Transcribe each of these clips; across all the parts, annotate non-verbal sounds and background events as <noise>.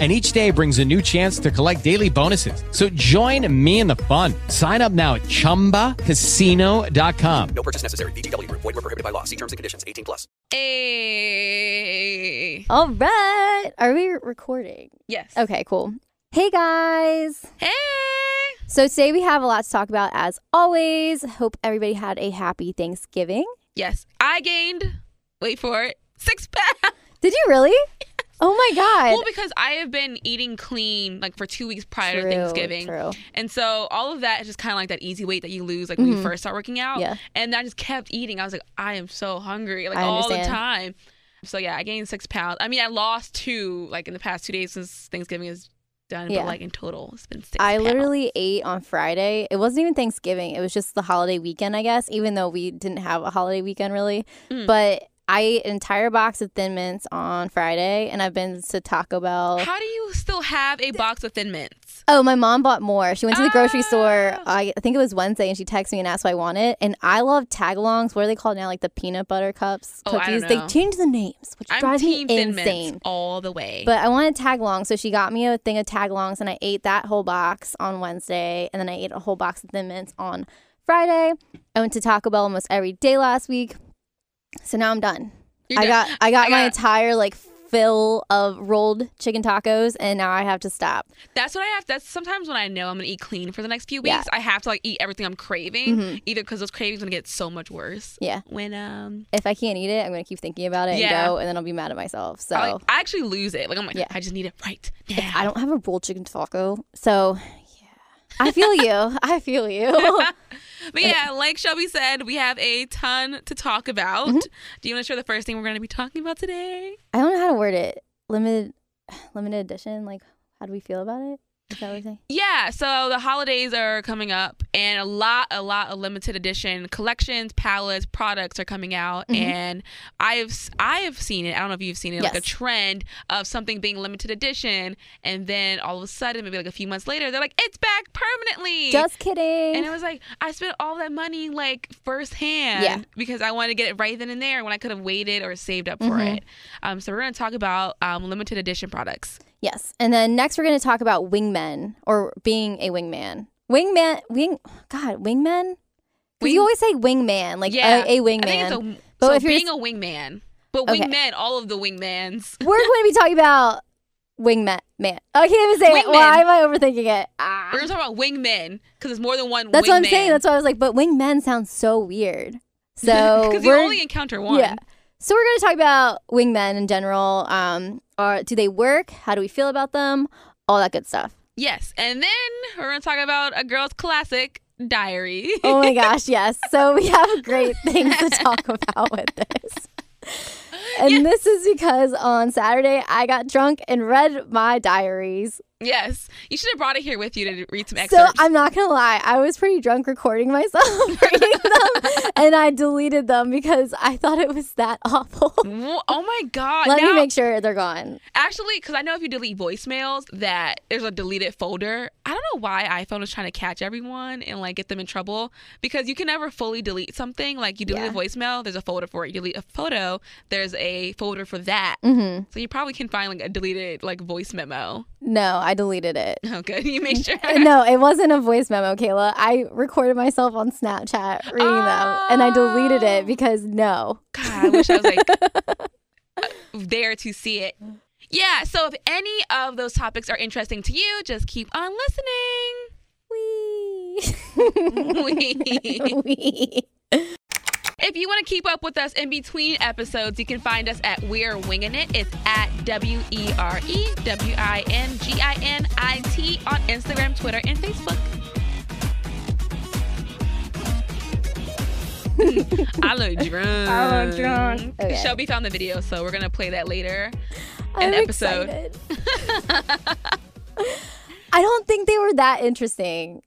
and each day brings a new chance to collect daily bonuses. So join me in the fun. Sign up now at ChumbaCasino.com. No purchase necessary. VGW. Void were prohibited by law. See terms and conditions. 18 plus. Hey. All right. Are we recording? Yes. Okay, cool. Hey guys. Hey. So today we have a lot to talk about as always. Hope everybody had a happy Thanksgiving. Yes. I gained, wait for it, six pounds. Did you really? <laughs> Oh my god. Well, because I have been eating clean like for two weeks prior True, to Thanksgiving. true. And so all of that is just kind of like that easy weight that you lose like when you first start working out. Mm-hmm. Yeah. And I just kept eating. I was like, I am so hungry, like all the time. So yeah, I gained six pounds. I mean, I lost two like in the past two days since Thanksgiving is done. Yeah. But like in total, it's been six. I pounds. literally ate on Friday. It wasn't even Thanksgiving. It was just the holiday weekend, I guess, even though we didn't have a holiday weekend really. Mm. But I ate an entire box of Thin Mints on Friday and I've been to Taco Bell. How do you still have a box of Thin Mints? Oh, my mom bought more. She went to the grocery store. Ah. I, I think it was Wednesday, and she texted me and asked what I wanted. And I love tagalongs. What are they called now? Like the peanut butter cups, Oh, cookies. They changed the names, which I'm drives me insane. Mints all the way. But I wanted tagalongs, so she got me a thing of tagalongs, and I ate that whole box on Wednesday, and then I ate a whole box of Thin Mints on Friday. I went to Taco Bell almost every day last week, so now I'm done. You're I done. got I got I my got- entire like fill of rolled chicken tacos, and now I have to stop. That's what I have. That's sometimes when I know I'm gonna eat clean for the next few Yeah. weeks. I have to like eat everything I'm craving, Mhm. either because those cravings gonna get so much worse. Yeah. When um, If I can't eat it, I'm gonna keep thinking about it Yeah. and go, and then I'll be mad at myself. So I, like, I actually lose it. Like I'm like, Yeah. I just need it right now. I don't have a rolled chicken taco, so yeah, I feel you. I feel you. <laughs> But yeah, <laughs> like Shelby said, we have a ton to talk about. Mm-hmm. Do you want to share the first thing we're gonna be talking about today? I don't know how to word it. Limited, <sighs> limited edition. Like, how do we feel about it? Is that what you're saying? Yeah, so the holidays are coming up, and a lot, a lot of limited edition collections, palettes, products are coming out, Mhm. and I've, I have seen it. I don't know if you've seen it, like a trend of something being limited edition, and then all of a sudden, maybe like a few months later, they're like, it's back permanently. Just kidding. and it was like I spent all that money like firsthand Yeah. because I wanted to get it right then and there when I could have waited or saved up for Mhm. it. Um, so we're gonna talk about um, limited edition products. Yes. And then next, we're going to talk about wingmen or being a wingman. Wingman, wing. God, wingmen. Because you always say wingman, like yeah, a, a wingman. It's a But so if you're being a wingman, but Okay. wingmen, all of the wingmans. <laughs> We're going to be talking about wingman. Man, I can't even say it. Wingman. Why am I overthinking it? Ah. We're gonna talk about wingmen because there's more than one. That's what I'm saying. That's why I was like, but wingmen sounds so weird. <laughs> So because you only encounter one. Yeah. So we're going to talk about wingmen in general. Um, or do they work? How do we feel about them? All that good stuff. Yes, and then we're gonna talk about a girl's classic, Diary. Oh my <laughs> gosh, yes. So we have great things to talk about with this. <laughs> And this is because on Saturday I got drunk and read my diaries. yes, you should have brought it here with you to read some excerpts. So. I'm not gonna lie, I was pretty drunk recording myself <laughs> reading them, <laughs> and I deleted them because I thought it was that awful. Oh my god! Let now, me make sure they're gone. Actually, because I know if you delete voicemails, that there's a deleted folder. I don't know why iPhone is trying to catch everyone and like get them in trouble because you can never fully delete something. Like you delete Yeah. a voicemail, there's a folder for it. You delete a photo, there's a folder for that. hmm So you probably can find like a deleted like voice memo. No, I deleted it. Oh, good. <laughs> You made sure. <laughs> no, it wasn't a voice memo, Kayla. I recorded myself on Snapchat reading them, and I deleted Oh. it because no. God, I wish I was like <laughs> there to see it. Yeah. So if any of those topics are interesting to you, just keep on listening. Wee. Wee. <laughs> Wee. If you want to keep up with us in between episodes, you can find us at We're Winging It. It's at W E R E W I N G I N I T on Instagram, Twitter, and Facebook. <laughs> I look drunk. I look drunk. Okay. Shelby found the video, so we're gonna play that later. I'm An episode. excited. <laughs> I don't think they were that interesting.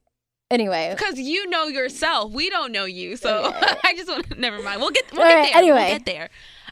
Anyway. Because you know yourself. We don't know you. So <laughs> I just want to, never mind. We'll get we'll All get right, there. anyway. We'll get there.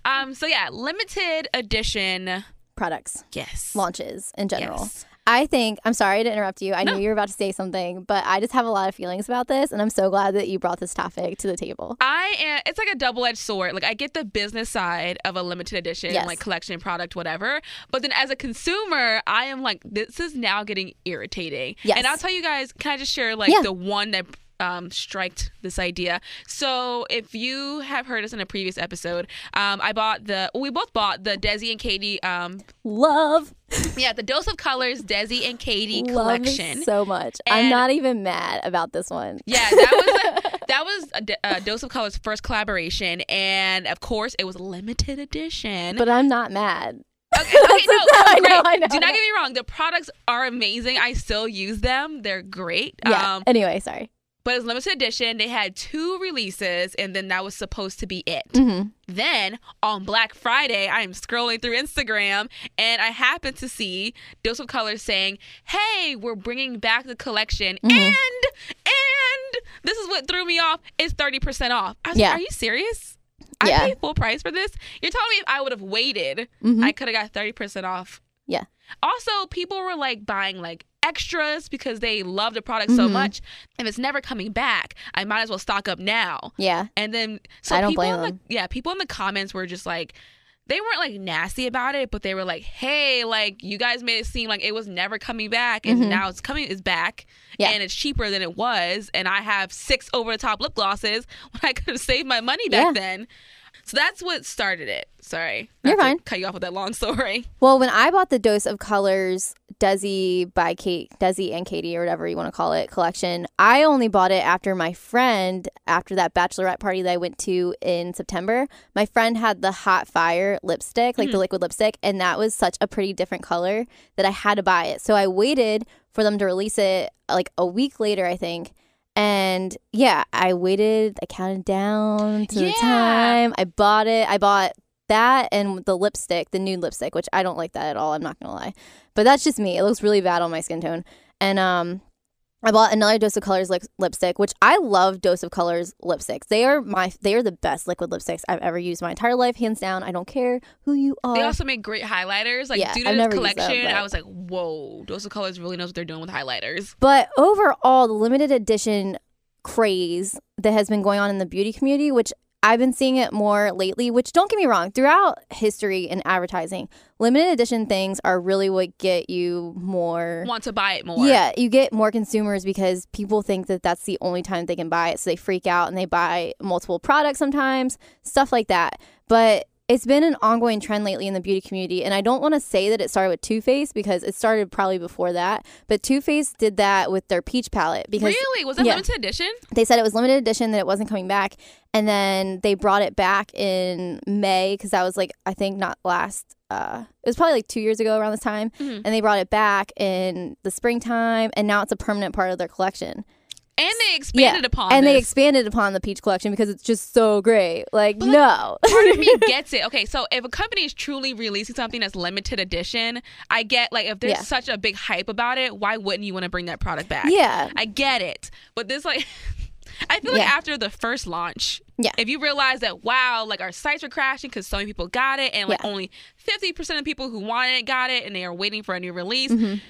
Um so yeah, limited edition. Products, Yes. launches in general. Yes. I think, I'm sorry to interrupt you. I No. knew you were about to say something, but I just have a lot of feelings about this. And I'm so glad that you brought this topic to the table. I am. It's like a double-edged sword. Like I get the business side of a limited edition, Yes. like collection product, whatever. But then as a consumer, I am like, this is now getting irritating. Yes. And I'll tell you guys. Can I just share like Yeah. the one that um striked this idea? So if you have heard us in a previous episode, um, I bought the. We both bought the Desi and Katie. Um, Love, yeah, the Dose of Colors Desi and Katie love collection. so much. I'm not even mad about this one. Yeah, that was a, <laughs> that was a, a Dose of Colors first collaboration, and of course, it was limited edition. But I'm not mad. okay, okay, <laughs> no, I know, I know, Do not get me wrong; the products are amazing. I still use them; they're great. Yeah. Um, anyway, sorry. But it was limited edition. They had two releases, and then that was supposed to be it. hmm Then on Black Friday, I am scrolling through Instagram and I happen to see Dose of Colors saying, "Hey, we're bringing back the collection, Mm-hmm. and and this is what threw me off. It's thirty percent off." I was Yeah. like, "Are you serious? I Yeah. paid full price for this? You're telling me if I would have waited, Mhm. I could have got thirty percent off?" Yeah. Also, people were like buying like extras because they love the product so Mhm. much. If it's never coming back, I might as well stock up now. Yeah. And then so I don't people blame in the, them. yeah, people in the comments were just like they weren't like nasty about it, but they were like, "Hey, like you guys made it seem like it was never coming back, and Mhm. now it's coming, is back, Yeah. and it's cheaper than it was, and I have six over the top lip glosses when I could have saved my money back Yeah. then." So that's what started it. Sorry, You're fine. Cut you off with that long <laughs> story. Well, when I bought the Dose of Colors Desi by Kate, Desi and Katie, or whatever you want to call it, collection, I only bought it after my friend, after that bachelorette party that I went to in September. My friend had the Hot Fire lipstick, like the mm. liquid lipstick, and that was such a pretty different color that I had to buy it. So I waited for them to release it like a week later, I think. And yeah, I waited, I counted down to Yeah. the time. I bought it. I bought that and the lipstick, the nude lipstick, which I don't like that at all. I'm not gonna lie, but that's just me. It looks really bad on my skin tone. And um, I bought another Dose of Colors lip- lipstick, which I love. Dose of Colors lipsticks. They are my they are the best liquid lipsticks I've ever used my entire life, hands down. I don't care who you are. They also make great highlighters. Like Yeah, due to I've this them, collection, but- I was like, "Whoa, Dose of Colors really knows what they're doing with highlighters." But overall, the limited edition craze that has been going on in the beauty community, which I've been seeing it more lately, which don't get me wrong, throughout history in advertising, limited edition things are really what get you more. Want to buy it more? Yeah, you get more consumers because people think that that's the only time they can buy it. So they freak out and they buy multiple products sometimes, stuff like that. But it's been an ongoing trend lately in the beauty community. And I don't want to say that it started with Too Faced because it started probably before that. But Too Faced did that with their peach palette because Really? Was that yeah. limited edition? they said it was limited edition that it wasn't coming back and then they brought it back in may because that was like i think not last uh it was probably like two years ago around this time Mhm. and they brought it back in the springtime and now it's a permanent part of their collection And they expanded upon and they expanded upon the peach collection because it's just so great like like, no part of me <laughs> gets it. Okay, so if a company is truly releasing something that's limited edition, I get like if there's Yeah. such a big hype about it, why wouldn't you want to bring that product back? yeah I get it. But this like <laughs> I feel like Yeah. after the first launch, Yeah. if you realize that wow, like our sites are crashing because so many people got it and like Yeah. only fifty percent of people who wanted it got it and they are waiting for a new release. Mhm.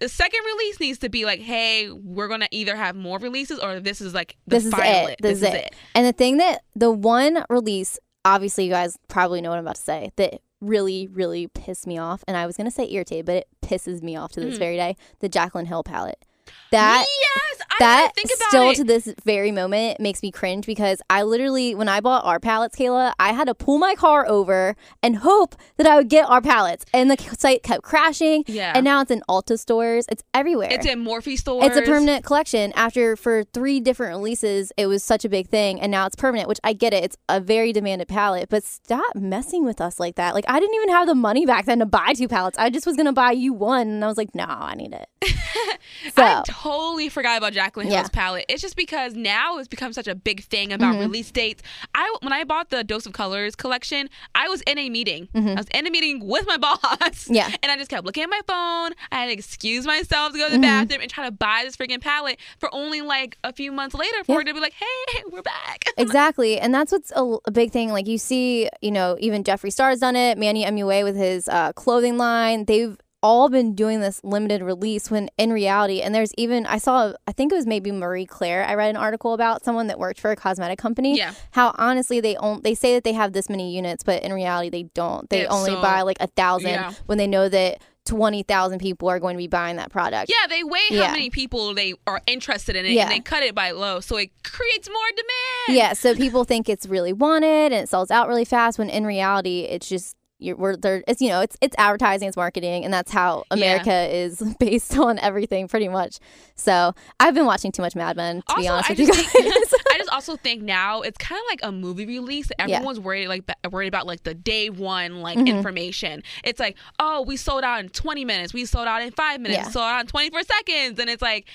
The second release needs to be like, hey, we're gonna either have more releases or this is like the this is final it. This, is it. it. And the thing that the one release, obviously, you guys probably know what I'm about to say, that really, really pissed me off. And I was gonna say irritated, but it pisses me off to this Mm. very day. The Jaclyn Hill palette. That yes, I that think about still it. to this very moment makes me cringe because I literally, when I bought our palettes, Kayla, I had to pull my car over and hope that I would get our palettes. And the site kept crashing. Yeah. And now it's in Ulta stores. It's everywhere. It's in Morphe stores. It's a permanent collection. After for three different releases, it was such a big thing, and now it's permanent. Which I get it; it's a very demanded palette. But stop messing with us like that. Like I didn't even have the money back then to buy two palettes. I just was gonna buy you one, and I was like, no, I need it. <laughs> So I go. totally forgot about Jacqueline Yeah. Hill's palette. It's just because now it's become such a big thing about Mm-hmm. release dates. I when I bought the Dose of Colors collection, I was in a meeting. I was in a meeting with my <laughs> boss. Mm-hmm. Yeah. And I just kept looking at my phone. I had to excuse myself to go to the Mm-hmm. bathroom and try to buy this freaking palette for only like a few months later for Yeah. her to be like, "Hey, we're back." <laughs> exactly and that's what's a, a big thing like you see you know even jeffree star's done it manny mua with his uh, clothing line they've all been doing this limited release when in reality and there's even i saw i think it was maybe marie claire i read an article about someone that worked for a cosmetic company Yeah. how honestly they own they say that they have this many units but in reality they don't they Yeah, only so- buy like a thousand Yeah. when they know that 20000 people are going to be buying that product Yeah, they weigh Yeah. how many people they are interested in it Yeah. and they cut it by low, so it creates more demand. Yeah, so people think it's really wanted and it sells out really fast when in reality it's just you're we're there it's you know it's it's advertising it's marketing and that's how America is <laughs> based on everything pretty much. So I've been watching too much Mad Men to be Also, honest I with you just guys. think- <laughs> I just <laughs> also think now it's kind of like a movie release. Yeah. Everyone's worried like worried about like the day one like Mm-hmm. information. It's like, oh, we sold out in 20 minutes. We sold out in five minutes. Yeah. We sold out in 24 seconds. And it's like,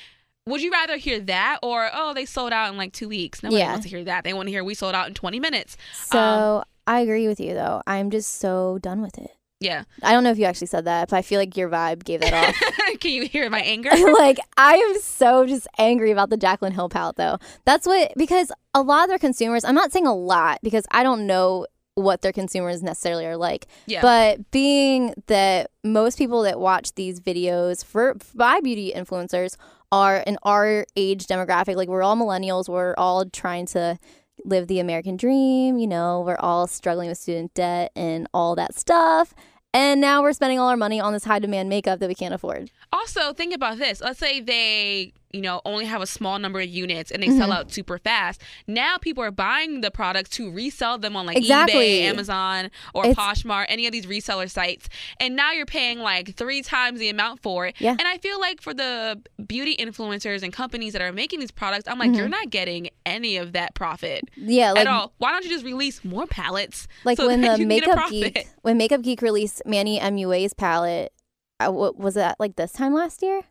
would you rather hear that or oh, they sold out in like two weeks? Nobody Yeah. wants to hear that. They want to hear we sold out in 20 minutes. so Um, I agree with you though. I'm just so done with it. Yeah. I don't know if you actually said that, but I feel like your vibe gave that off. <laughs> Can you hear my anger? <laughs> like I am so just angry about the Jacqueline Hill palette though. That's what because a lot of their consumers, I'm not saying a lot because I don't know what their consumers necessarily are like. Yeah. But being that most people that watch these videos for by beauty influencers are in our age demographic, like we're all millennials, we're all trying to live the American dream, you know, we're all struggling with student debt and all that stuff. And now we're spending all our money on this high demand makeup that we can't afford. Also, think about this. Let's say they, you know, only have a small number of units and they sell Mm-hmm. out super fast. Now people are buying the products to resell them on like Exactly. eBay, Amazon, or It's- Poshmark, any of these reseller sites. And now you're paying like three times the amount for it. Yeah. And I feel like for the beauty influencers and companies that are making these products, I'm like, you're not getting any of that profit Yeah, Mm-hmm. like at all. Why don't you just release more palettes? like so when the <laughs> you can get a makeup geek when makeup geek released manny mua's palette uh, what was that like this time last year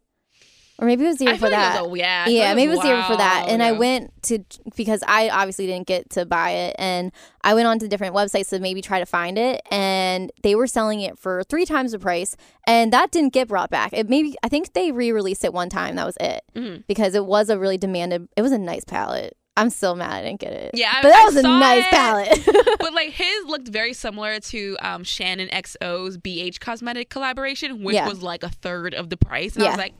or maybe it was the year I like that it was yeah, yeah like maybe it was the year before that and i went to because i obviously didn't get to buy it and i went on to different websites to maybe try to find it and they were selling it for three times the price and that didn't get brought back it maybe i think they re-released it one time that was it Mhm. because it was a really demanded it was a nice palette i'm still mad i didn't get it Yeah, I- but that I was a nice it. palette <laughs> <laughs> but like his looked very similar to um, Shannon XO's BH Cosmetic collaboration, which Yeah. was like a third of the price. And I was like,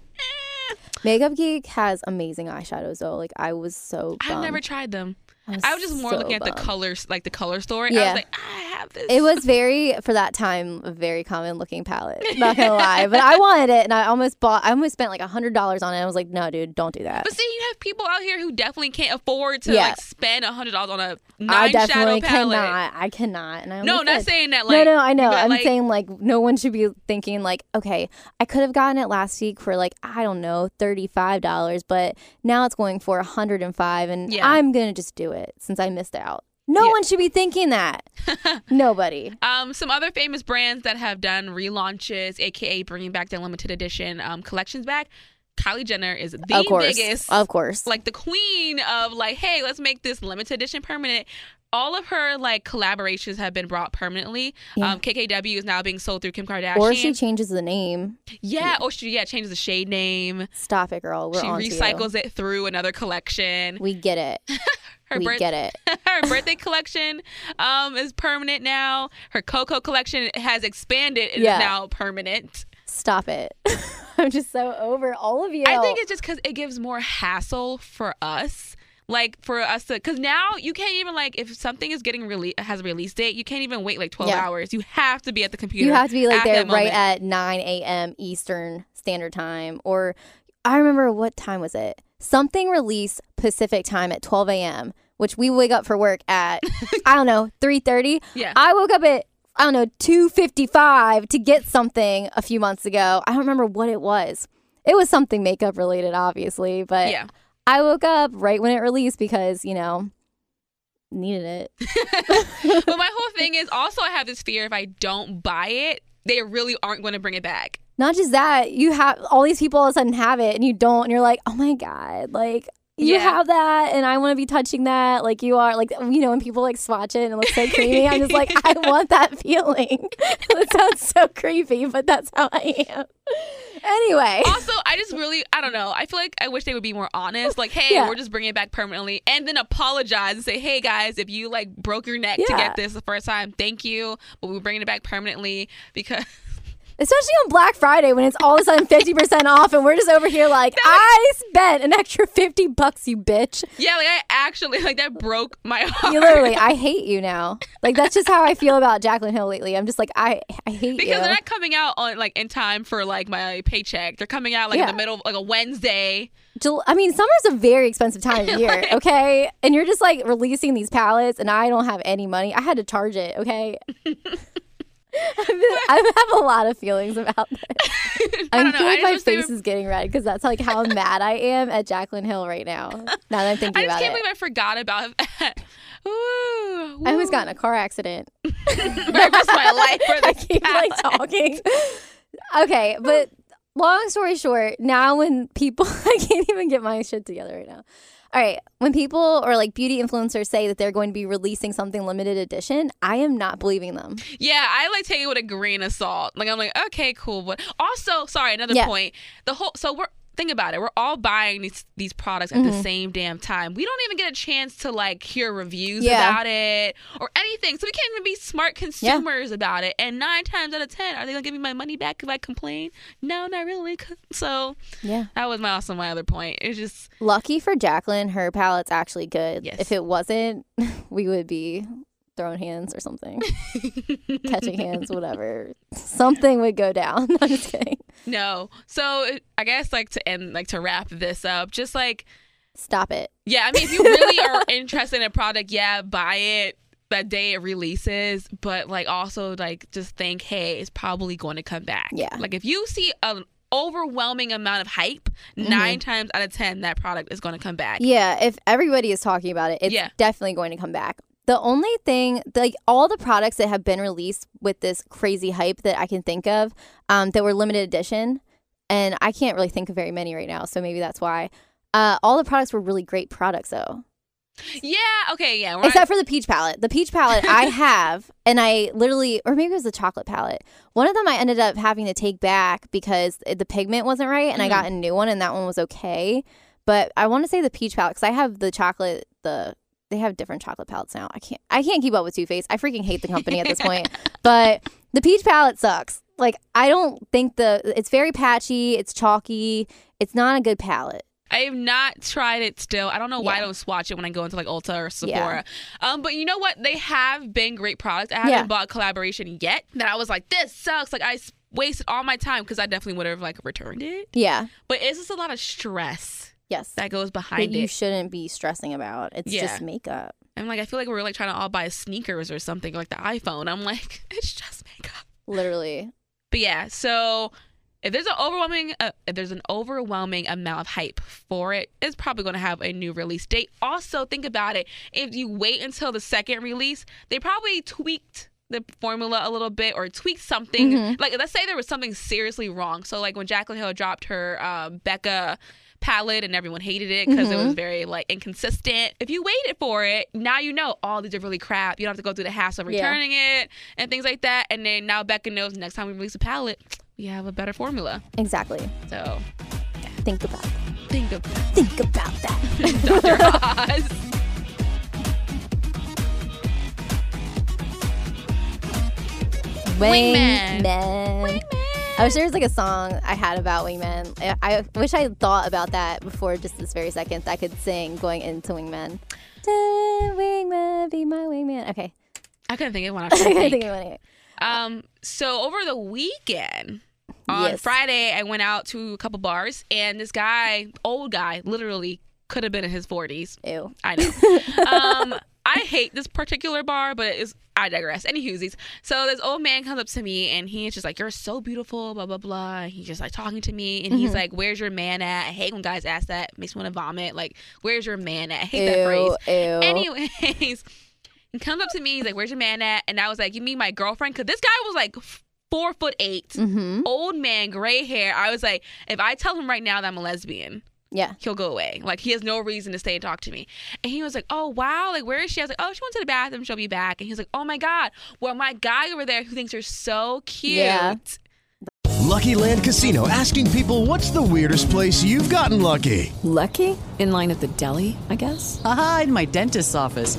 Makeup Geek has amazing eyeshadows though. Like I was so I've never tried them. I was, I was just more so looking at the colors, like the color story. I Yeah. was like, I have this. It was very for that time a very common looking palette. Not gonna lie, but I wanted it and I almost bought. I almost spent like a hundred dollars on it. I was like, no, dude, don't do that. But see, you have people out here who definitely can't afford to Yeah. like spend a hundred dollars on a I nine definitely shadow palette. cannot. I cannot. And I No, almost not saying that. Like, no, no, I know. I'm like, saying like no one should be thinking like, okay, I could have gotten it last week for like I don't know, thirty five dollars, but now it's going for a hundred and five, and Yeah. I'm gonna just do it since I missed out. No Yeah. one should be thinking that. <laughs> Nobody. Um, some other famous brands that have done relaunches, aka bringing back their limited edition um, collections back. Kylie Jenner is the of course, biggest, of course. like the queen of like, hey, let's make this limited edition permanent. All of her like collaborations have been brought permanently. Yeah. Um, KKW is now being sold through Kim Kardashian. or she changes the name. yeah, or she yeah changes the shade name. Stop it, girl. We're she on to you. recycles it through another collection. We get it. <laughs> Her we birth- get it. <laughs> her birthday collection um, is permanent now. Her Coco collection has expanded and Yeah. is now permanent. Stop it. <laughs> I'm just so over all of you. I think it's just because it gives more hassle for us. Like for us to, because now you can't even like if something is getting released has a release date, you can't even wait like twelve Yeah. hours. You have to be at the computer. you have to be like there right at 9 a.m. Eastern Standard Time. Or I remember what time was it? Something released Pacific time at 12 a.m., which we wake up for work at, <laughs> I don't know, 3.30. Yeah. I woke up at, I don't know, 2.55 to get something a few months ago. I don't remember what it was. It was something makeup related, obviously, but yeah. I woke up right when it released because, you know, needed it. <laughs> but my whole thing is also I have this fear if I don't buy it, they really aren't going to bring it back. not just that, you have all these people all of a sudden have it and you don't, and you're like, oh my god, like you Yeah. have that, and I want to be touching that, like you are, like you know, when people like swatch it and it looks so creamy, I'm just like, <laughs> I want that feeling. <laughs> that sounds so creepy, but that's how I am. Anyway, also, I just really, I don't know. I feel like I wish they would be more honest. Like, hey, Yeah. we're just bringing it back permanently, and then apologize and say, hey guys, if you like broke your neck to get this the first time, thank you, but we're bringing it back permanently because especially on Black Friday when it's all of a sudden 50% off, and we're just over here like, I spent an extra 50 bucks, you bitch. yeah, like I actually like that broke my <laughs> heart. You literally, I hate you now. Like that's just how I feel about Jacqueline Hill lately. I'm just like, I, I hate because you. Because they're not coming out on like in time for like my paycheck. They're coming out like in the middle, of, like a Wednesday. Jul- I mean, summer's a very expensive time of <laughs> year, okay? And you're just like releasing these palettes, and I don't have any money. I had to charge it, okay? <laughs> I have a lot of feelings about <laughs> this. I I, know. feel I like just my face were- is getting red because that's like how mad I am at Jacqueline Hill right now. Now that I'm <laughs> thinking I just about can't it, believe I forgot about that. <laughs> Ooh, I almost got in a car accident. I risked my life for I keep like talking. Okay, but long story short, now when people I can't even get my shit together right now. All right, when people or like beauty influencers say that they're going to be releasing something limited edition, I am not believing them. Yeah, I like take it with a grain of salt. Like I'm like, okay, cool. But also, sorry, another Yeah. point. The whole so we're think about it. We're all buying these these products at Mm-hmm. the same damn time. We don't even get a chance to like hear reviews Yeah. about it or anything. So we can't even be smart consumers about it. And nine times out of ten, are they gonna give me my money back if I complain? No, not really. <laughs> So Yeah. that was my also my other point. It's just Lucky for Jacqueline, her palette's actually good. Yes. If it wasn't, <laughs> we would be throwing hands or something, catching hands, whatever. Something would go down. <laughs> I'm just kidding. no. So I guess like to end like to wrap this up, just like Stop it. Yeah, I mean, if you really are <laughs> interested in a product, yeah, buy it that day it releases. But like, also like, just think, hey, it's probably going to come back. Yeah. Like, if you see an overwhelming amount of hype, Mm-hmm. nine times out of ten, that product is going to come back. Yeah, if everybody is talking about it, it's Yeah. definitely going to come back. The only thing, like all the products that have been released with this crazy hype that I can think of, um, that were limited edition, and I can't really think of very many right now, so maybe that's why. Uh, all the products were really great products, though. Yeah. Okay. Yeah. we're Except for the peach palette. The peach palette I <laughs> have, and I literally, or maybe it was the chocolate palette. One of them I ended up having to take back because the pigment wasn't right, and I got a new one, and that one was okay. But I want to say the peach palette because I have the chocolate. The they have different chocolate palettes now. I can't. I can't keep up with Too Faced. I freaking hate the company at this point. But the peach palette sucks. Like I don't think the. It's very patchy. It's chalky. It's not a good palette. I have not tried it still. I don't know why I don't swatch it when I go into like Ulta or Sephora. Um, but you know what? They have been great products. I haven't Yeah. bought collaboration yet. That I was like, this sucks. Like I wasted all my time because I definitely would have like returned it. Yeah. But it's just a lot of stress Yes. that goes that behind you it. shouldn't be stressing about. It's Yeah. just makeup. I'm like, I feel like we're like trying to all buy sneakers or something like the iPhone. I'm like, <laughs> it's just makeup. Literally. But yeah, so if there's an overwhelming, uh, if there's an overwhelming amount of hype for it, it's probably going to have a new release date. Also, think about it: if you wait until the second release, they probably tweaked the formula a little bit or tweaked something. Like, let's say there was something seriously wrong. So, like when Jacqueline Hill dropped her um, Becca palette and everyone hated it because it was mm-hmm. very like inconsistent. If you waited for it, now you know all these are really crap. You don't have to go through the hassle of Yeah. returning it and things like that. And then now Becca knows next time we release a palette, we have a better formula. Exactly. So Think about that. think of Think about that. Dr. Oz. Wingman. Wingman. I wish there was like a song I had about Wingman. I, I wish I thought about that before just this very second. That I could sing going into Wingman. Wingman, be my wingman. Okay. I couldn't think of one. <laughs> I I couldn't think. of any. Um, so over the weekend, on Yes. Friday, I went out to a couple bars, and this guy, old guy, literally could have been in his forties. Ew. I know. <laughs> um, I hate this particular bar, but it's I digress. Any hoosies. So this old man comes up to me and he's just like, "You're so beautiful," blah blah blah. And he's just like talking to me, and he's like, "Where's your man at?" I hate when guys ask that. It makes me want to vomit. Like, "Where's your man at?" I hate that phrase. Ew. Ew. Anyways, <laughs> he comes up to me. He's like, "Where's your man at?" And I was like, "You mean my girlfriend?" Because this guy was like four foot 8 Mm-hmm. old man, gray hair. I was like, if I tell him right now that I'm a lesbian, Yeah. he'll go away. Like he has no reason to stay and talk to me. And he was like, "Oh wow, like where is she?" I was like, "Oh, she went to the bathroom. She'll be back." And he was like, "Oh my god, well my guy over there who thinks you're so cute." Yeah. Lucky Land Casino asking people what's the weirdest place you've gotten lucky? Lucky? In line at the deli, I guess? Aha, in my dentist's office.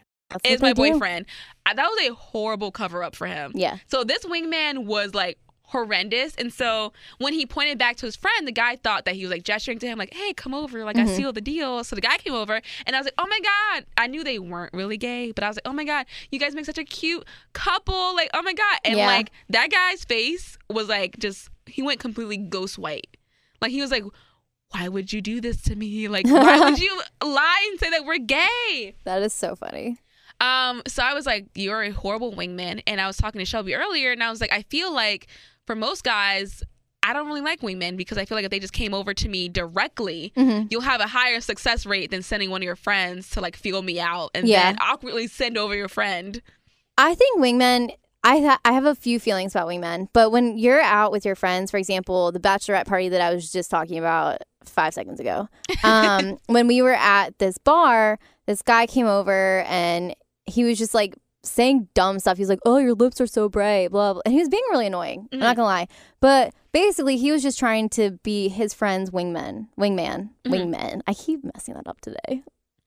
That's is my boyfriend. I, that was a horrible cover up for him. Yeah. So this wingman was like horrendous. And so when he pointed back to his friend, the guy thought that he was like gesturing to him, like, hey, come over. Like, I mm-hmm. sealed the deal. So the guy came over and I was like, oh my God. I knew they weren't really gay, but I was like, oh my God, you guys make such a cute couple. Like, oh my God. And Yeah. like that guy's face was like just, he went completely ghost white. Like, he was like, why would you do this to me? Like, why would <laughs> you lie and say that we're gay? That is so funny. Um, so I was like, you're a horrible wingman. And I was talking to Shelby earlier, and I was like, I feel like for most guys, I don't really like wingmen because I feel like if they just came over to me directly, Mm-hmm. you'll have a higher success rate than sending one of your friends to like feel me out and Yeah. then awkwardly send over your friend. I think wingmen. I ha- I have a few feelings about wingmen, but when you're out with your friends, for example, the bachelorette party that I was just talking about five seconds ago, <laughs> um, when we were at this bar, this guy came over and he was just like saying dumb stuff. He was like, "Oh, your lips are so bright," blah blah, and he was being really annoying. I'm not mm-hmm. gonna lie, but basically, he was just trying to be his friend's wingman, wingman, mm-hmm. wingman. I keep messing that up today.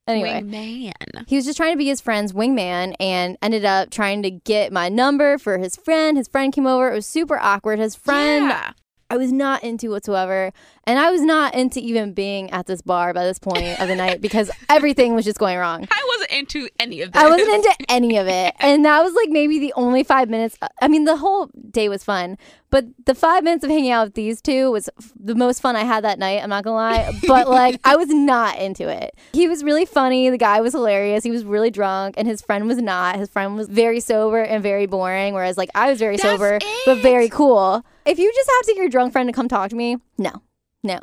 Anyway, Wingman. he was just trying to be his friend's wingman and ended up trying to get my number for his friend. His friend came over. It was super awkward. His friend, Yeah. I was not into whatsoever. And I was not into even being at this bar by this point of the night because <laughs> everything was just going wrong. I wasn't into any of this. I wasn't into any of it. <laughs> And that was like maybe the only five minutes. Uh, I mean, the whole day was fun, but the five minutes of hanging out with these two was f- the most fun I had that night. I'm not gonna lie. But <laughs> like, I was not into it. He was really funny. The guy was hilarious. He was really drunk, and his friend was not. His friend was very sober and very boring, whereas like I was very That's sober, it. but very cool. If you just have to get your drunk friend to come talk to me, no, no.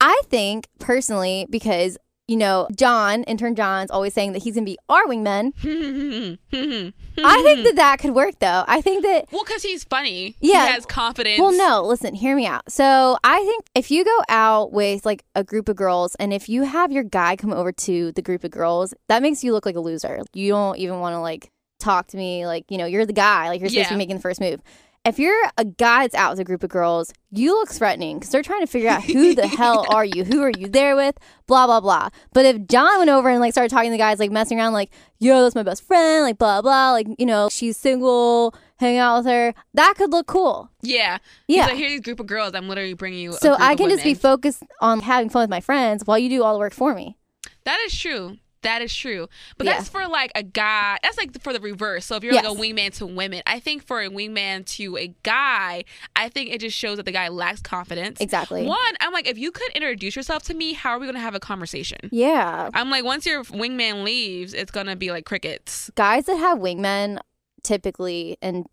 I think personally, because you know, John, intern John's always saying that he's gonna be our wingman. <laughs> I think that that could work though. I think that Well, because he's funny. Yeah. He has confidence. well, no, listen, hear me out. So I think if you go out with like a group of girls and if you have your guy come over to the group of girls, that makes you look like a loser. You don't even want to like talk to me like, you know, you're the guy, like you're supposed to be making the first move. If you're a guy that's out with a group of girls, you look threatening because they're trying to figure out who the <laughs> hell are you? Who are you there with? Blah, blah, blah. But if John went over and like started talking to the guys, like messing around, like, yo, that's my best friend, like, blah, blah, like, you know, she's single, hang out with her, that could look cool. Yeah. Yeah. Like, here's these group of girls. I'm literally bringing you. So I can just be focused on having fun with my friends while you do all the work for me. That is true. That is true. But Yeah. that's for like a guy. That's like for the reverse. So if you're like a Yes. wingman to women, I think for a wingman to a guy, I think it just shows that the guy lacks confidence. Exactly. One, I'm like, if you could introduce yourself to me, how are we going to have a conversation? Yeah. I'm like, once your wingman leaves, it's going to be like crickets. Guys that have wingmen typically, and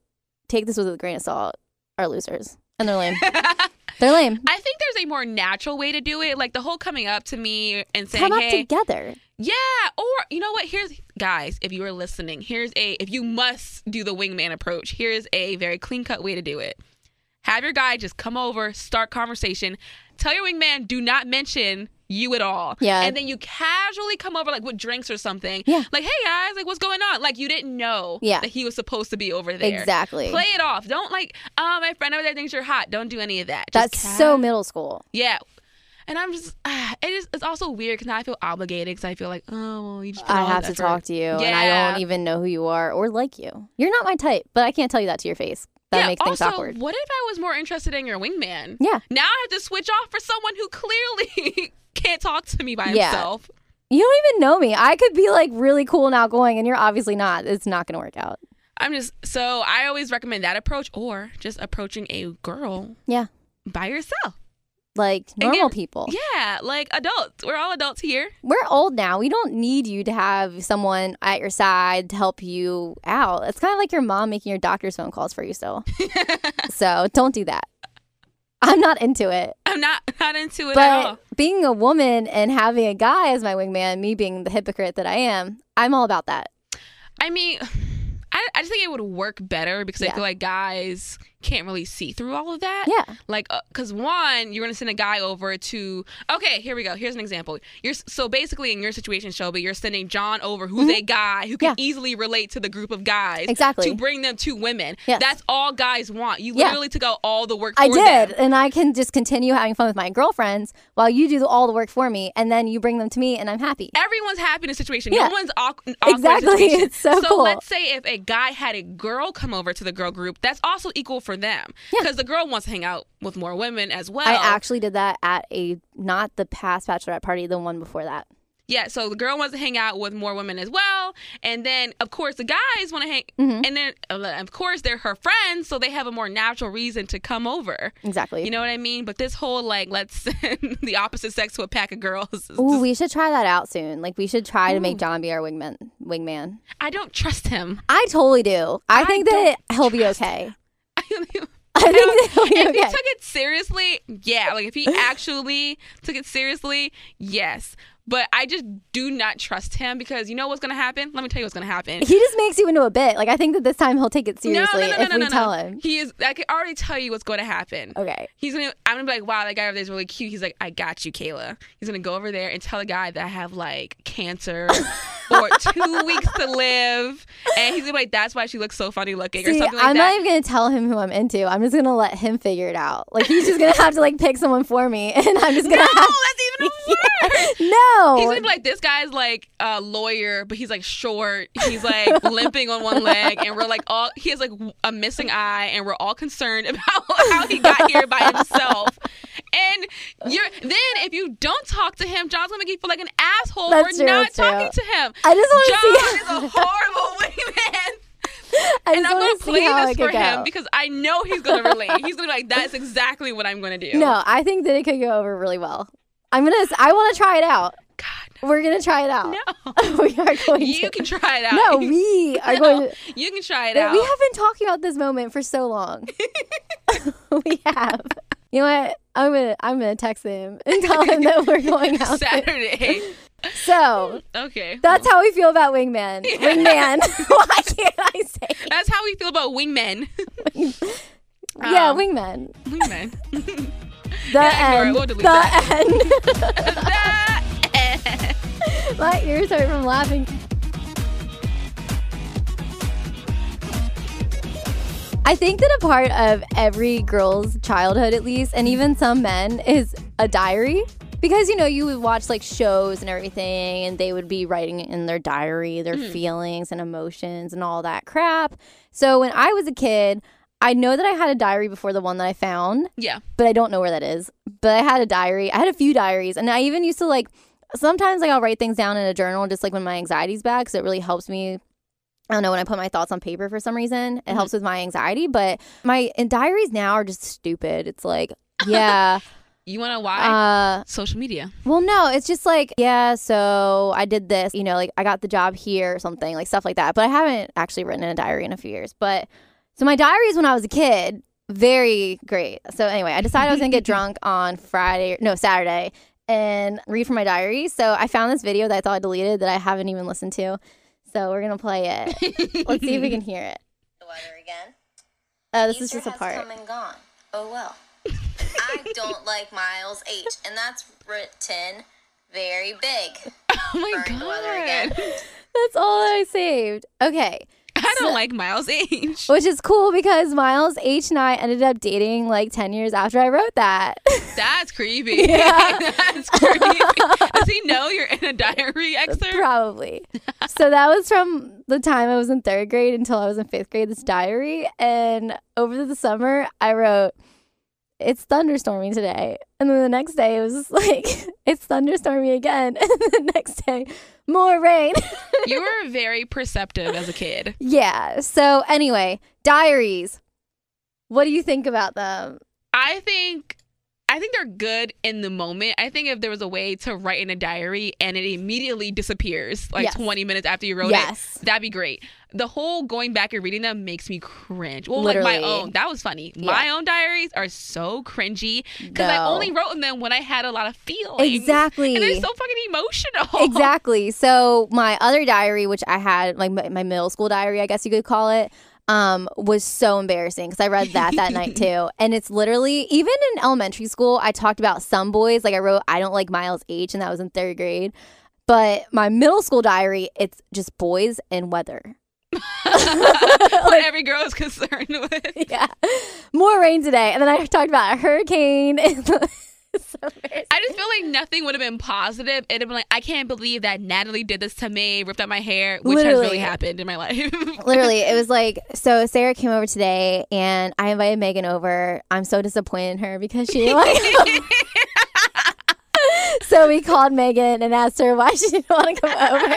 take this with a grain of salt, are losers. And they're lame. <laughs> They're lame. I think there's a more natural way to do it, like the whole coming up to me and saying, Come up "Hey, together. yeah," or you know what? Here's guys, if you are listening, here's a if you must do the wingman approach. Here's a very clean cut way to do it. Have your guy just come over, start conversation. Tell your wingman, do not mention you at all. Yeah. And then you casually come over like with drinks or something. Yeah. Like, hey guys, like what's going on? Like you didn't know Yeah. that he was supposed to be over there. Exactly. Play it off. Don't like, oh my friend over there thinks you're hot. Don't do any of that. Just That's ca- so middle school. yeah. And I'm just, ah, it is. It's also weird because now I feel obligated because I feel like, oh, well, you just. I have to effort. talk to you, and I don't even know who you are or like you. You're not my type, but I can't tell you that to your face. That yeah. makes things also, awkward. what if I was more interested in your wingman? Yeah. Now I have to switch off for someone who clearly <laughs> can't talk to me by Yeah. himself. You don't even know me. I could be like really cool and outgoing, and you're obviously not. It's not going to work out. I'm just so I always recommend that approach or just approaching a girl Yeah. by yourself. Like normal get- people. Yeah, like adults. We're all adults here. We're old now. We don't need you to have someone at your side to help you out. It's kind of like your mom making your doctor's phone calls for you still. <laughs> so don't do that. I'm not into it. I'm not not into it at all. But being a woman and having a guy as my wingman, me being the hypocrite that I am, I'm all about that. I mean, <sighs> I, I just think it would work better because I feel like guys can't really see through all of that. Yeah. Like, because one, you're gonna send a guy over to. Okay, here we go. Here's an example. You're so basically in your situation, Shelby, you're sending John over, who's a guy who can Mm-hmm. Yeah. easily relate to the group of guys. Exactly. To bring them to women. Yes. That's all guys want. You Yeah. literally took out all the work. For I did, them. and I can just continue having fun with my girlfriends while you do all the work for me, and then you bring them to me, and I'm happy. Everyone's happy in a situation. Yeah. No one's awkward. awkward Exactly. <laughs> Situation. It's so cool. let's say if a guy had a girl come over to the girl group, that's also equal for them. Yeah. Because the girl wants to hang out with more women as well. I actually did that at a not the past bachelorette party, the one before that. Yeah, so the girl wants to hang out with more women as well, and then of course the guys want to hang, Mm-hmm. and then uh, of course they're her friends, so they have a more natural reason to come over. Exactly. You know what I mean? But this whole like let's send <laughs> the opposite sex to a pack of girls. Ooh, just- we should try that out soon. Like we should try to make John be our wingman. Wingman. I don't trust him. I totally do. I, I think that he'll be trust I <laughs> <laughs> I think that he'll be if he took it seriously, yeah. Like if he actually took it seriously, yes. But I just do not trust him because you know what's gonna happen? Let me tell you what's gonna happen. He just makes you into a bit. Like I think that this time he'll take it seriously no, no, no, if no, we no, tell no. him. He is. I can already tell you what's going to happen. Okay. He's gonna. I'm gonna be like, wow, that guy over there is really cute. He's like, I got you, Kayla. He's gonna go over there and tell the guy that I have like cancer <laughs> or two weeks to live, and he's gonna be like, that's why she looks so funny looking or See, something like I'm that. not even gonna tell him who I'm into. I'm just gonna let him figure it out. Like he's just gonna have to like pick someone for me, <laughs> and I'm just gonna. have... that's even <laughs> worse. No. He's gonna be like, this guy's like a lawyer, but he's like short. He's like <laughs> limping on one leg, and we're like all he has like a missing eye, and we're all concerned <laughs> about how he got here by himself. And you're then if you don't talk to him, John's gonna make you feel like an asshole That's for true, not true. talking to him. I just wanna John see- is a horrible <laughs> wingman. And I'm wanna gonna play this for him go. because I know he's gonna relate. He's gonna be like, "That's exactly what I'm gonna do." No, I think that it could go over really well. I'm gonna. I want to try it out. God, We're gonna try it out. no. <laughs> we are going You to. can try it out. No, we <laughs> are No, going to. You can try it out. We have been talking about this moment for so long. <laughs> we have. You know what? I'm gonna I'm gonna text him and tell him that we're going out. Saturday. So Okay. that's how we feel about Wingman. Wingman. Why can't I say? That's how we feel about wingmen. yeah, Um, Wingman. wingmen. The Yeah, end. We'll the that. end. <laughs> <laughs> My ears hurt from laughing. I think that a part of every girl's childhood, at least, and even some men, is a diary. Because, you know, you would watch like shows and everything, and they would be writing in their diary their feelings and emotions and all that crap. So when I was a kid, I know that I had a diary before the one that I found yeah. but I don't know where that is. But I had a diary. I had a few diaries, and I even used to like sometimes like I'll write things down in a journal just like when my anxiety's bad because it really helps me. I don't know when I put my thoughts on paper for some reason it helps with my anxiety. But my and diaries now are just stupid. It's like yeah, <laughs> You want to why? uh, Social media. well no, it's just like yeah. So I did this, you know, like I got the job here or something like stuff like that. But I haven't actually written in a diary in a few years. But so my diaries when I was a kid very great. So anyway, I decided I was gonna get <laughs> drunk on Friday, no Saturday, and read from my diary. So I found this video that I thought I deleted that I haven't even listened to. So we're gonna play it. Let's see if we can hear it. <laughs> The weather again. Oh, this is just a has part. come and gone. Oh well. <laughs> I don't like Miles H, and that's written very big. Oh my Burn the weather again. god. That's all that I saved. Okay. I don't like Miles H. <laughs> Which is cool because Miles H and I ended up dating like 10 years after I wrote that. <laughs> That's creepy. Yeah. <laughs> That's creepy. Does he know you're in a diary excerpt? Probably. so that was from the time I was in third grade until I was in fifth grade, this diary. And over the summer, I wrote, It's thunderstorming today. And then the next day, it was just <laughs> like, It's thunderstormy again. <laughs> And the next day, more rain. <laughs> You were very perceptive as a kid. yeah. So, anyway, diaries. What do you think about them? I think I think they're good in the moment. I think if there was a way to write in a diary and it immediately disappears like Yes. 20 minutes after you wrote Yes. it, that'd be great. The whole going back and reading them makes me cringe. Well, like my own. That was funny. Yeah. My own diaries are so cringy because I only wrote in them when I had a lot of feelings. Exactly. And they're so fucking emotional. <laughs> exactly. So my other diary, which I had, like my, my middle school diary, I guess you could call it, um, was so embarrassing because I read that that night <laughs> too. And it's literally even in elementary school, I talked about some boys. Like I wrote, I don't like Miles H, and that was in third grade. But my middle school diary, it's just boys and weather. <laughs> what every girl is concerned with. <laughs> Yeah, more rain today, and then I talked about a hurricane. <laughs> So. I just feel like nothing would have been positive. It'd have been like, I can't believe that Natalie did this to me, ripped out my hair, which has really happened in my life. <laughs> Literally, it was like so. Sarah came over today, and I invited Megan over. I'm so disappointed in her because she didn't want to come. <laughs> so we called Megan and asked her why she didn't want to come over.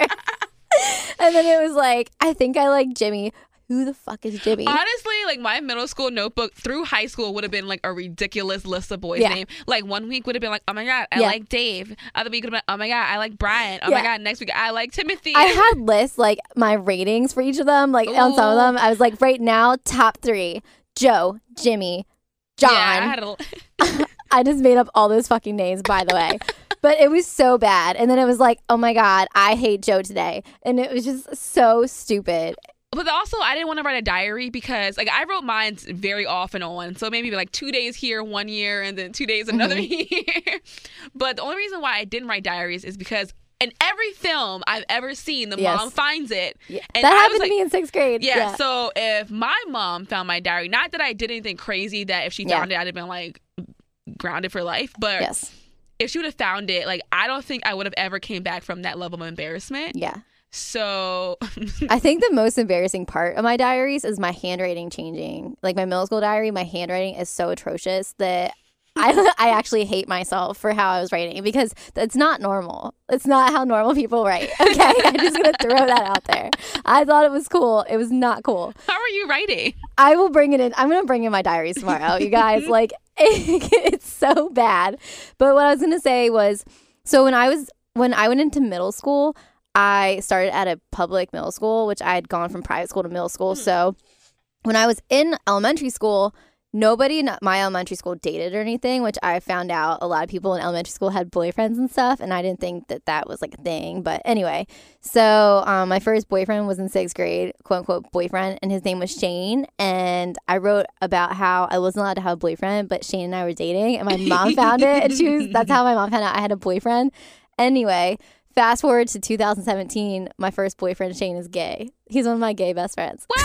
and then it was like, I think I like Jimmy. Who the fuck is Jimmy? Honestly, like my middle school notebook through high school would have been like a ridiculous list of boys' Yeah. names. Like one week would have been like, oh my god, I Yeah. like Dave. Other week would have been, oh my god, I like Brian. Oh Yeah. my god, next week I like Timothy. I <laughs> had lists like my ratings for each of them. Like on some of them, I was like, right now, top three: Joe, Jimmy, John. Yeah, I had a, <laughs> <laughs> I just made up all those fucking names, by the way. but it was so bad. And then it was like, oh my God, I hate Joe today. And it was just so stupid. But also I didn't want to write a diary because like I wrote mine very off and on. So maybe like two days here one year and then two days another Mm-hmm. <laughs> year. but the only reason why I didn't write diaries is because in every film I've ever seen, the Yes. mom finds it. Yeah. And that I happened to me in sixth grade. Yeah, So if my mom found my diary, not that I did anything crazy, that if she Yeah. found it, I'd have been like grounded for life. But yes. if she would have found it, like I don't think I would have ever came back from that level of embarrassment. Yeah. So <laughs> I think the most embarrassing part of my diaries is my handwriting changing. Like my middle school diary, my handwriting is so atrocious that I, <laughs> I actually hate myself for how I was writing because that's not normal. It's not how normal people write. <laughs> Okay. I'm just going to throw that out there. I thought it was cool. It was not cool. how are you writing? I will bring it in. I'm going to bring in my diaries tomorrow, you guys. like, it's so bad. But what I was going to say was so when I was, when I went into middle school, I started at a public middle school, which I had gone from private school to middle school. So when I was in elementary school, nobody in my elementary school dated or anything, which I found out a lot of people in elementary school had boyfriends and stuff. And I didn't think that that was like a thing. But anyway, so um, my first boyfriend was in sixth grade, quote unquote boyfriend, and his name was Shane. And I wrote about how I wasn't allowed to have a boyfriend, but Shane and I were dating. And my mom found it. And she was, that's <laughs> how my mom found out I had a boyfriend. Anyway, fast forward to 2017, my first boyfriend, Shane, is gay. He's one of my gay best friends. <laughs>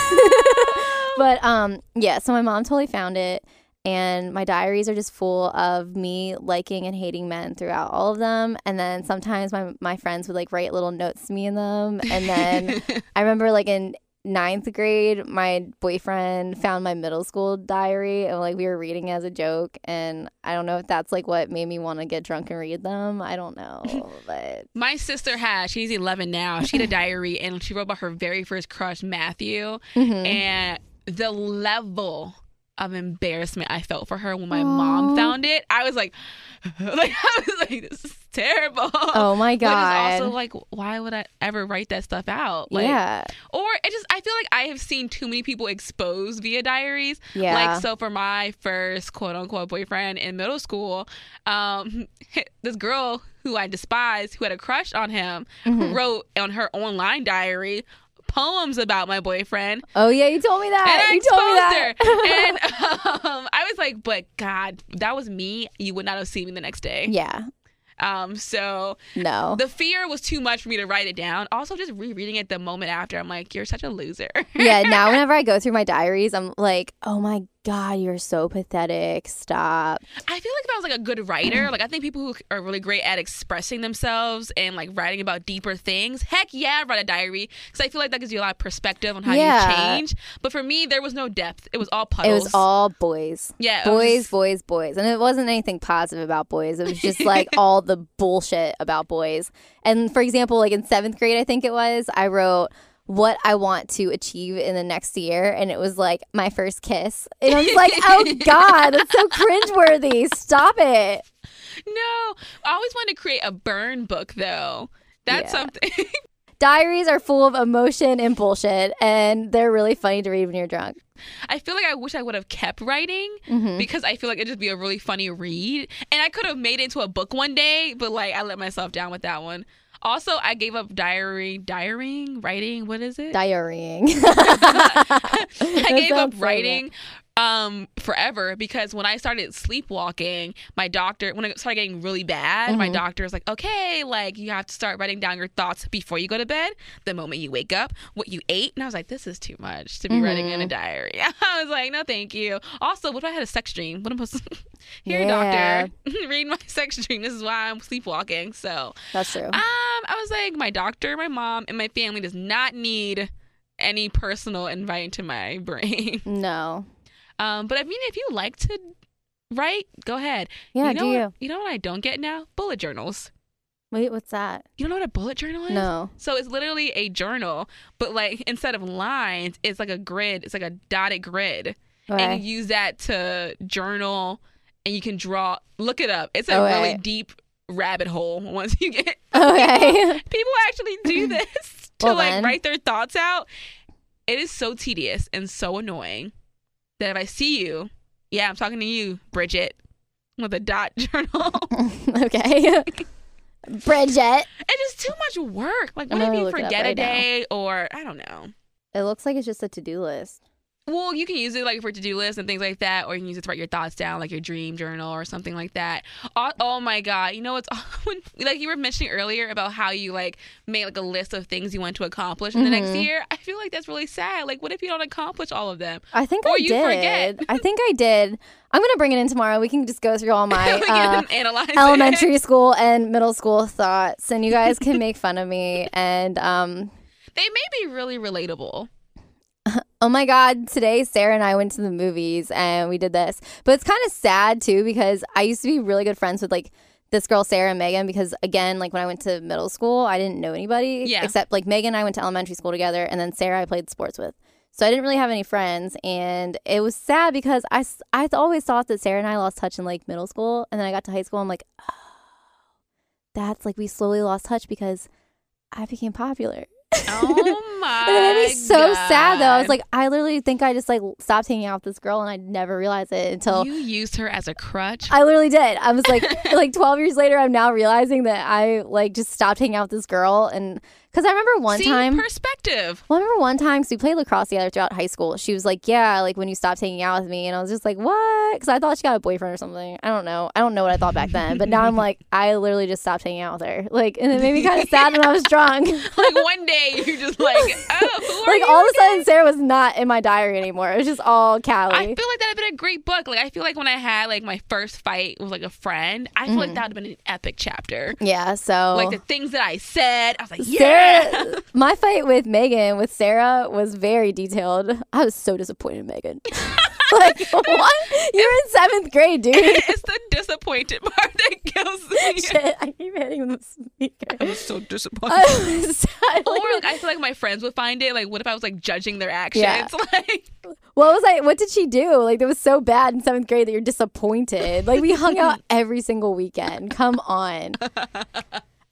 Wow! but um, yeah, so my mom totally found it. And my diaries are just full of me liking and hating men throughout all of them. And then sometimes my, my friends would like write little notes to me in them. And then <laughs> I remember like in ninth grade, my boyfriend found my middle school diary and like we were reading as a joke. And I don't know if that's like what made me want to get drunk and read them. I don't know. <laughs> But My sister had, she's 11 now. She had a diary and she wrote about her very first crush, Matthew. Mhm. And the level of embarrassment I felt for her when my mom found it. I was like, <laughs> like <laughs> I was like, this is terrible. Oh my <laughs> God. Also like, why would I ever write that stuff out? Like, yeah. or it just I feel like I have seen too many people exposed via diaries. Yeah. Like so for my first quote unquote boyfriend in middle school, um this girl who I despised, who had a crush on him, Mm-hmm. wrote on her online diary poems about my boyfriend. Oh yeah, you told me that. You told me that. And <laughs> um, I was like, but God, that was me. You would not have seen me the next day. yeah. Um, so No. the fear was too much for me to write it down. Also, just rereading it the moment after, I'm like, you're such a loser. yeah. Now <laughs> whenever I go through my diaries, I'm like, oh my god, you're so pathetic. Stop. I feel like if I was like a good writer, like I think people who are really great at expressing themselves and like writing about deeper things, heck yeah, write a diary because I feel like that gives you a lot of perspective on how Yeah. you change. But for me, there was no depth. It was all puddles. It was all boys. Yeah, it was Boys, boys, boys. And it wasn't anything positive about boys. It was just <laughs> like all the bullshit about boys. And for example, like in seventh grade, I think it was, I wrote what I want to achieve in the next year. And it was like my first kiss. And I was like, oh <laughs> God, that's so cringeworthy. Stop it. No, I always wanted to create a burn book though. That's Yeah. something. <laughs> Diaries are full of emotion and bullshit. And they're really funny to read when you're drunk. I feel like I wish I would have kept writing Mm-hmm. because I feel like it'd just be a really funny read. And I could have made it into a book one day, but like I let myself down with that one. Also, I gave up diary, diarying, writing. What is it? Diarying. <laughs> I <laughs> gave up writing um forever because when I started sleepwalking, my doctor when I started getting really bad, my Mm-hmm. doctor was like, "Okay, like you have to start writing down your thoughts before you go to bed, the moment you wake up, what you ate." And I was like, "This is too much to be writing Mm-hmm. in a diary." <laughs> I was like, "No, thank you." Also, what if I had a sex dream? What am I supposed to <laughs> Here, Yeah. doctor, <laughs> read my sex dream. This is why I'm sleepwalking. So, That's true. um, I was like, my doctor, my mom, and my family does not need any personal invite into my brain. no. Um, but I mean, if you like to write, go ahead. Yeah, you know do what, you? You know what I don't get now? Bullet journals. Wait, what's that? You don't know what a bullet journal is? No. So it's literally a journal, but like instead of lines, it's like a grid. It's like a dotted grid, Okay. and you use that to journal, and you can draw. Look it up. It's a Okay. really deep rabbit hole. <laughs> Once you get <laughs> Okay. <laughs> people actually do this to Well, like then. write their thoughts out. It is so tedious and so annoying that if I see you, yeah, I'm talking to you, Bridget, with a dot <laughs> journal. <laughs> okay. <laughs> Bridget. it's just too much work. Like, what if you it forget a right now. day or I don't know. It looks like it's just a to do list. Well, you can use it like for to do lists and things like that, or you can use it to write your thoughts down, like your dream journal or something like that. Oh, oh my god, you know what's <laughs> when, like you were mentioning earlier about how you like made like a list of things you want to accomplish in the next Mhm. year. I feel like that's really sad. Like, what if you don't accomplish all of them? I think Or I you did. forget. <laughs> I think I did. I'm gonna bring it in tomorrow. We can just go through all <laughs> my uh, analyze it. elementary school and middle school thoughts, and you guys can make fun of me. And um, They may be really relatable. <laughs> oh my god, today Sarah and I went to the movies and we did this, but it's kind of sad too because I used to be really good friends with like. This girl Sarah and Megan because again like when I went to middle school I didn't know anybody Yeah. except like Megan and I went to elementary school together and then Sarah I played sports with So I didn't really have any friends, and it was sad because I I always thought that Sarah and I lost touch in like middle school, and then I got to high school. I'm like, oh, that's like we slowly lost touch because I became popular. Oh my! <laughs> And it made me so sad though. I was like, I literally think I just like stopped hanging out with this girl, and I never realized it until you used her as a crutch. I literally did. I was like, <laughs> like 12 years later, I'm now realizing that I like just stopped hanging out with this girl, and because I remember one See, time. perspective. Well, I remember one time, because we played lacrosse together throughout high school. She was like, "Yeah, like when you stopped hanging out with me," and I was just like, "What?" Because I thought she got a boyfriend or something. I don't know. I don't know what I thought back then, but now I'm like, I literally just stopped hanging out with her. Like, and it made me kind of sad when I was <laughs> drunk. Like one day you're just like, <laughs> oh, like all of a sudden, Sarah was not in my diary anymore. It was just all Callie. I feel like that'd been a great book. Like I feel like when I had like my first fight with like a friend, I feel like mm-hmm. that would have been an epic chapter. yeah. So Like the things that I said, I was like, yeah. Sarah, <laughs> my fight with Megan with Sarah was very detailed. I was so disappointed, Megan. <laughs> <laughs> like what? You're in seventh grade, dude. it's the disappointed part that kills me. <laughs> Shit, I keep hitting the speaker. I was so disappointed. I was sad. <laughs> or like I feel like my friends would find it. Like, what if I was like judging their actions? Yeah. Like, What was I? What did she do? Like it was so bad in seventh grade that you're disappointed. Like we hung out every single weekend. Come on.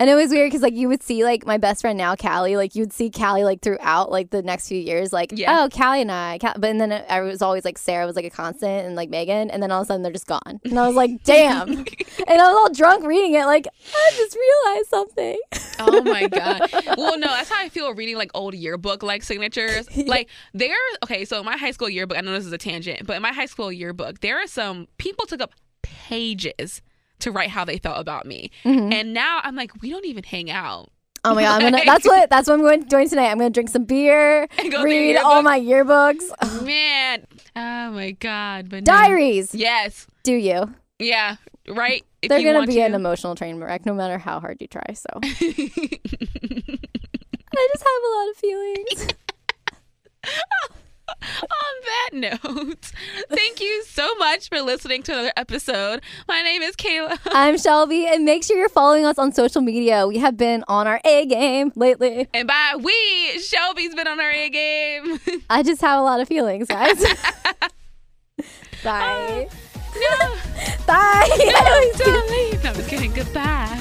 And it was weird because like you would see like my best friend now, Callie. Like you would see Callie like throughout like the next few years. Like Yeah. oh, Callie and I. Cal-. But and then it, I was always like Sarah was like a constant and like Megan. And then all of a sudden they're just gone. And I was like, <laughs> damn. and I was all drunk reading it. Like I just realized something. Oh my <laughs> god. Well, no, that's how I feel reading like old yearbook like signatures. <laughs> Like there okay, so in my high school yearbook, I know this is a tangent, but in my high school yearbook, there are some people took up pages to write how they felt about me. Mm-hmm. And now I'm like, we don't even hang out. Oh my god, I'm gonna. <laughs> That's what. That's what I'm going to doing tonight. I'm gonna drink some beer, <laughs> And go through your read all my yearbooks, <laughs> Man. Oh my god. But no. diaries. Yes. Do you? Yeah. Right. If They're gonna be to. an emotional train wreck, no matter how hard you try. So I just have a lot of feelings. <laughs> On that note, thank you so much for listening to another episode. My name is Kayla. <laughs> I'm Shelby, and make sure you're following us on social media. We have been on our A game lately. And by we, Shelby's been on our A game. <laughs> I just have a lot of feelings, guys. Oh, Bye. no, Bye. no, don't leave. No, I'm just kidding. Goodbye.